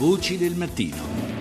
Voci del mattino.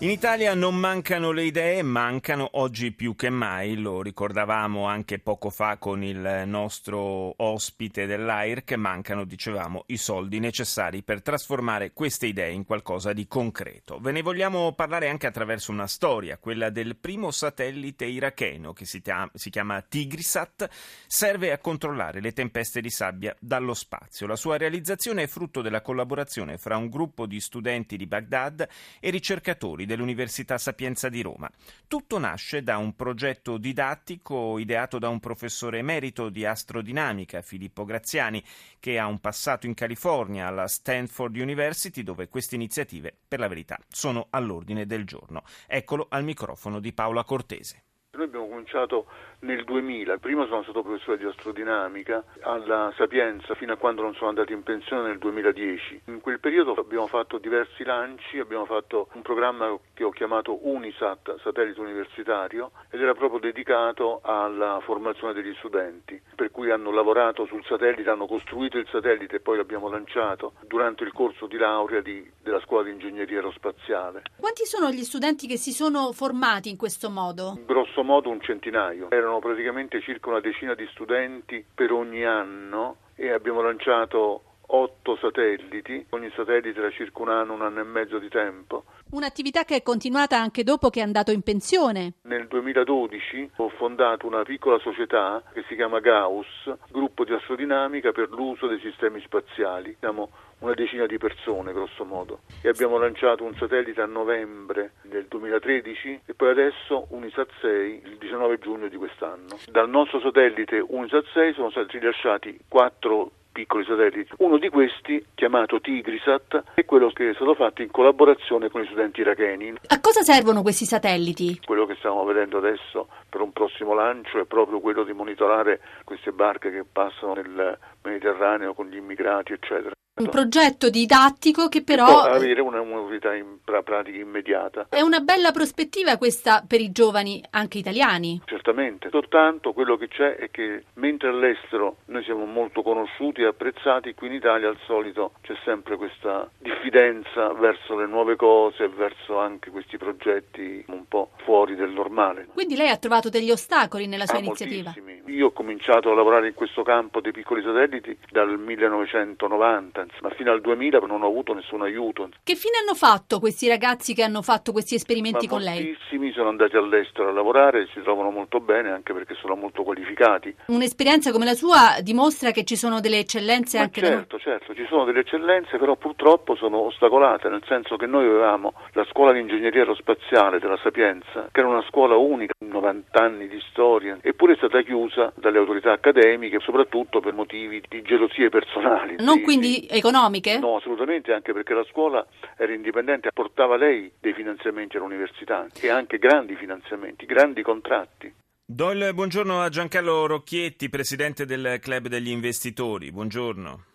In Italia non mancano le idee, mancano oggi più che mai, lo ricordavamo anche poco fa con il nostro ospite dell'AIRC, mancano, dicevamo, i soldi necessari per trasformare queste idee in qualcosa di concreto. Ve ne vogliamo parlare anche attraverso una storia, quella del primo satellite iracheno che si, chiama Tigrisat, serve a controllare le tempeste di sabbia dallo spazio. La sua realizzazione è frutto della collaborazione fra un gruppo di studenti di Baghdad e ricercatori dell'Università Sapienza di Roma. Tutto nasce da un progetto didattico ideato da un professore emerito di astrodinamica, Filippo Graziani, che ha un passato in California alla Stanford University, dove queste iniziative, per la verità, sono all'ordine del giorno. Eccolo al microfono di Paola Cortese. Noi abbiamo cominciato nel 2000, prima sono stato professore di astrodinamica alla Sapienza fino a quando non sono andato in pensione nel 2010. In quel periodo abbiamo fatto diversi lanci, abbiamo fatto un programma che ho chiamato Unisat, satellite universitario, ed era proprio dedicato alla formazione degli studenti, per cui hanno lavorato sul satellite, hanno costruito il satellite e poi l'abbiamo lanciato durante il corso di laurea di, della scuola di ingegneria aerospaziale. Quanti sono gli studenti che si sono formati in questo modo? Grosso modo un centinaio. Erano praticamente circa una decina di studenti per ogni anno e abbiamo lanciato otto satelliti, ogni satellite era circa un anno, un anno e mezzo di tempo. Un'attività che è continuata anche dopo che è andato in pensione. Nel 2012 ho fondato una piccola società che si chiama Gauss, gruppo di astrodinamica per l'uso dei sistemi spaziali. Siamo una decina di persone, grosso modo. E abbiamo lanciato un satellite a novembre del 2013 e poi adesso Unisat 6 il 19 giugno di quest'anno. Dal nostro satellite Unisat 6 sono stati rilasciati quattro piccoli satelliti. Uno di questi, chiamato Tigrisat, è quello che è stato fatto in collaborazione con i studenti iracheni. A cosa servono questi satelliti? Quello che stiamo vedendo adesso per un prossimo lancio è proprio quello di monitorare queste barche che passano nel Mediterraneo con gli immigrati, eccetera. Un progetto didattico che però... avere una utilità in pratica immediata. È una bella prospettiva questa per i giovani, anche italiani. Certamente, soltanto quello che c'è è che mentre all'estero noi siamo molto conosciuti e apprezzati, qui in Italia al solito c'è sempre questa diffidenza verso le nuove cose, verso anche questi progetti un po' fuori del normale. Quindi lei ha trovato degli ostacoli nella sua ah, iniziativa? Moltissimi. Io ho cominciato a lavorare in questo campo dei piccoli satelliti dal 1990 ma fino al 2000 non ho avuto nessun aiuto. Che fine hanno fatto questi ragazzi che hanno fatto questi esperimenti ma con lei? Moltissimi sono andati all'estero a lavorare si trovano molto bene anche perché sono molto qualificati. Un'esperienza come la sua dimostra che ci sono delle eccellenze ma anche certo, da... certo, ci sono delle eccellenze, però purtroppo sono ostacolate, nel senso che noi avevamo la scuola di ingegneria aerospaziale della Sapienza, che era una scuola unica, 90 anni di storia, eppure è stata chiusa dalle autorità accademiche, soprattutto per motivi di gelosie personali. Non di, quindi economiche? No, assolutamente, anche perché la scuola era indipendente, portava lei dei finanziamenti all'università e anche grandi finanziamenti, grandi contratti. Do il buongiorno a Giancarlo Rocchietti, presidente del Club degli Investitori. Buongiorno.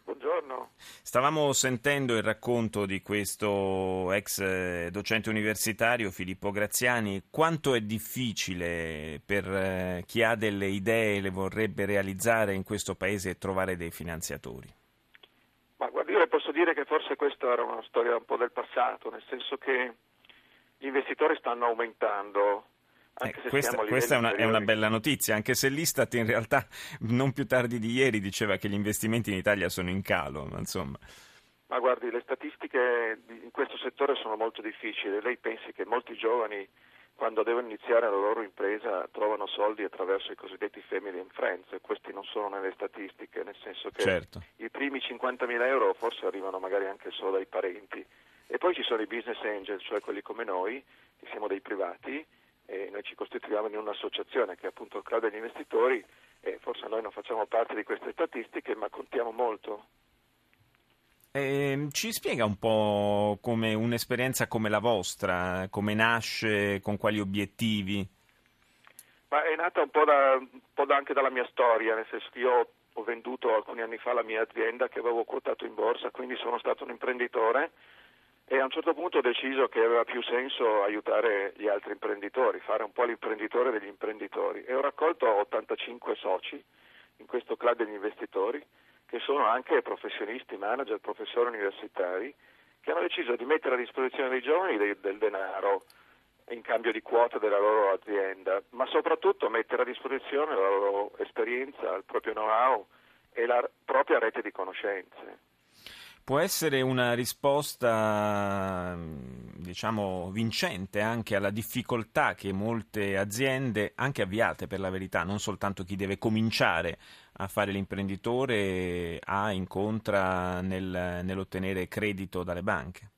Stavamo sentendo il racconto di questo ex eh, docente universitario Filippo Graziani. Quanto è difficile per eh, chi ha delle idee e le vorrebbe realizzare in questo paese trovare dei finanziatori? Ma guarda, io le posso dire che forse questa era una storia un po' del passato, nel senso che gli investitori stanno aumentando. Eh, questa, questa è, una, è, una, bella notizia, anche se l'Istat in realtà non più tardi di ieri diceva che gli investimenti in Italia sono in calo, ma insomma. Ma guardi, le statistiche in questo settore sono molto difficili. Lei pensi che molti giovani quando devono iniziare la loro impresa trovano soldi attraverso i cosiddetti family and friends e questi non sono nelle statistiche, nel senso che certo. i primi 50.000 euro forse arrivano magari anche solo dai parenti e poi ci sono i business angel, cioè quelli come noi, che siamo dei privati e noi ci costituiamo in un'associazione che è appunto il club degli investitori e forse noi non facciamo parte di queste statistiche ma contiamo molto eh, ci spiega un po' come un'esperienza come la vostra, come nasce, con quali obiettivi? Ma è nata un po', da, un po anche dalla mia storia, nel senso che io ho venduto alcuni anni fa la mia azienda che avevo quotato in borsa, quindi sono stato un imprenditore e a un certo punto ho deciso che aveva più senso aiutare gli altri imprenditori, fare un po' l'imprenditore degli imprenditori e ho raccolto 85 soci in questo club degli investitori che sono anche professionisti, manager, professori universitari che hanno deciso di mettere a disposizione dei giovani del, del denaro in cambio di quote della loro azienda, ma soprattutto mettere a disposizione la loro esperienza, il proprio know-how e la propria rete di conoscenze. Può essere una risposta, diciamo, vincente anche alla difficoltà che molte aziende, anche avviate per la verità, non soltanto chi deve cominciare a fare l'imprenditore, ha incontra nel, nell'ottenere credito dalle banche?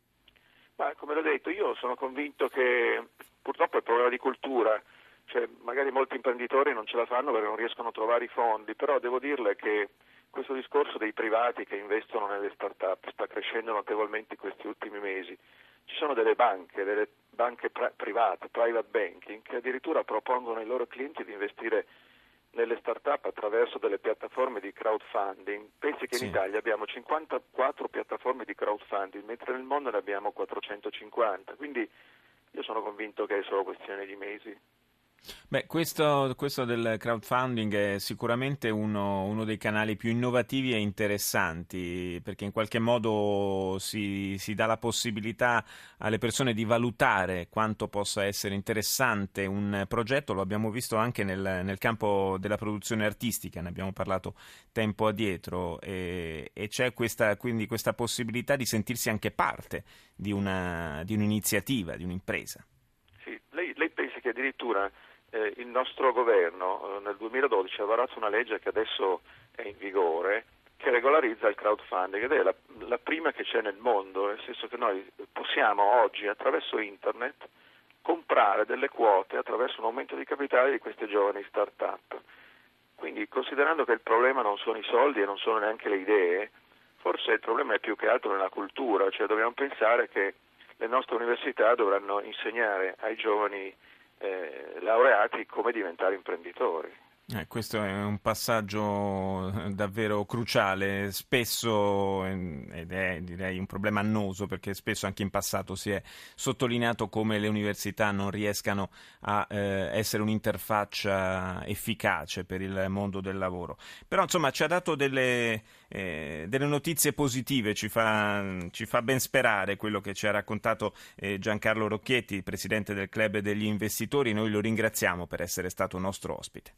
Ma come l'ho detto, io sono convinto che purtroppo è un problema di cultura, cioè magari molti imprenditori non ce la fanno perché non riescono a trovare i fondi, però devo dirle che questo discorso dei privati che investono nelle start-up sta crescendo notevolmente in questi ultimi mesi. Ci sono delle banche, delle banche private, private banking, che addirittura propongono ai loro clienti di investire nelle start-up attraverso delle piattaforme di crowdfunding. Pensi che sì. in Italia abbiamo 54 piattaforme di crowdfunding, mentre nel mondo ne abbiamo 450, quindi io sono convinto che è solo questione di mesi. Beh, questo, questo, del crowdfunding è sicuramente uno, uno, dei canali più innovativi e interessanti perché in qualche modo si, si, dà la possibilità alle persone di valutare quanto possa essere interessante un progetto. Lo abbiamo visto anche nel, nel campo della produzione artistica, ne abbiamo parlato tempo addietro e, e c'è questa, quindi questa possibilità di sentirsi anche parte di, una, di un'iniziativa, di un'impresa. Sì, lei, lei pensa che addirittura eh, il nostro governo eh, nel 2012 ha varato una legge che adesso è in vigore che regolarizza il crowdfunding ed è la, la, prima che c'è nel mondo, nel senso che noi possiamo oggi attraverso internet comprare delle quote attraverso un aumento di capitale di queste giovani start-up. Quindi considerando che il problema non sono i soldi e non sono neanche le idee, forse il problema è più che altro nella cultura, cioè dobbiamo pensare che le nostre università dovranno insegnare ai giovani eh, laureati come diventare imprenditori. Eh, questo è un passaggio davvero cruciale, spesso ed è direi un problema annoso perché spesso anche in passato si è sottolineato come le università non riescano a eh, essere un'interfaccia efficace per il mondo del lavoro. Però insomma ci ha dato delle, eh, delle notizie positive, ci fa, ci fa, ben sperare quello che ci ha raccontato eh, Giancarlo Rocchietti, presidente del club degli investitori, noi lo ringraziamo per essere stato nostro ospite.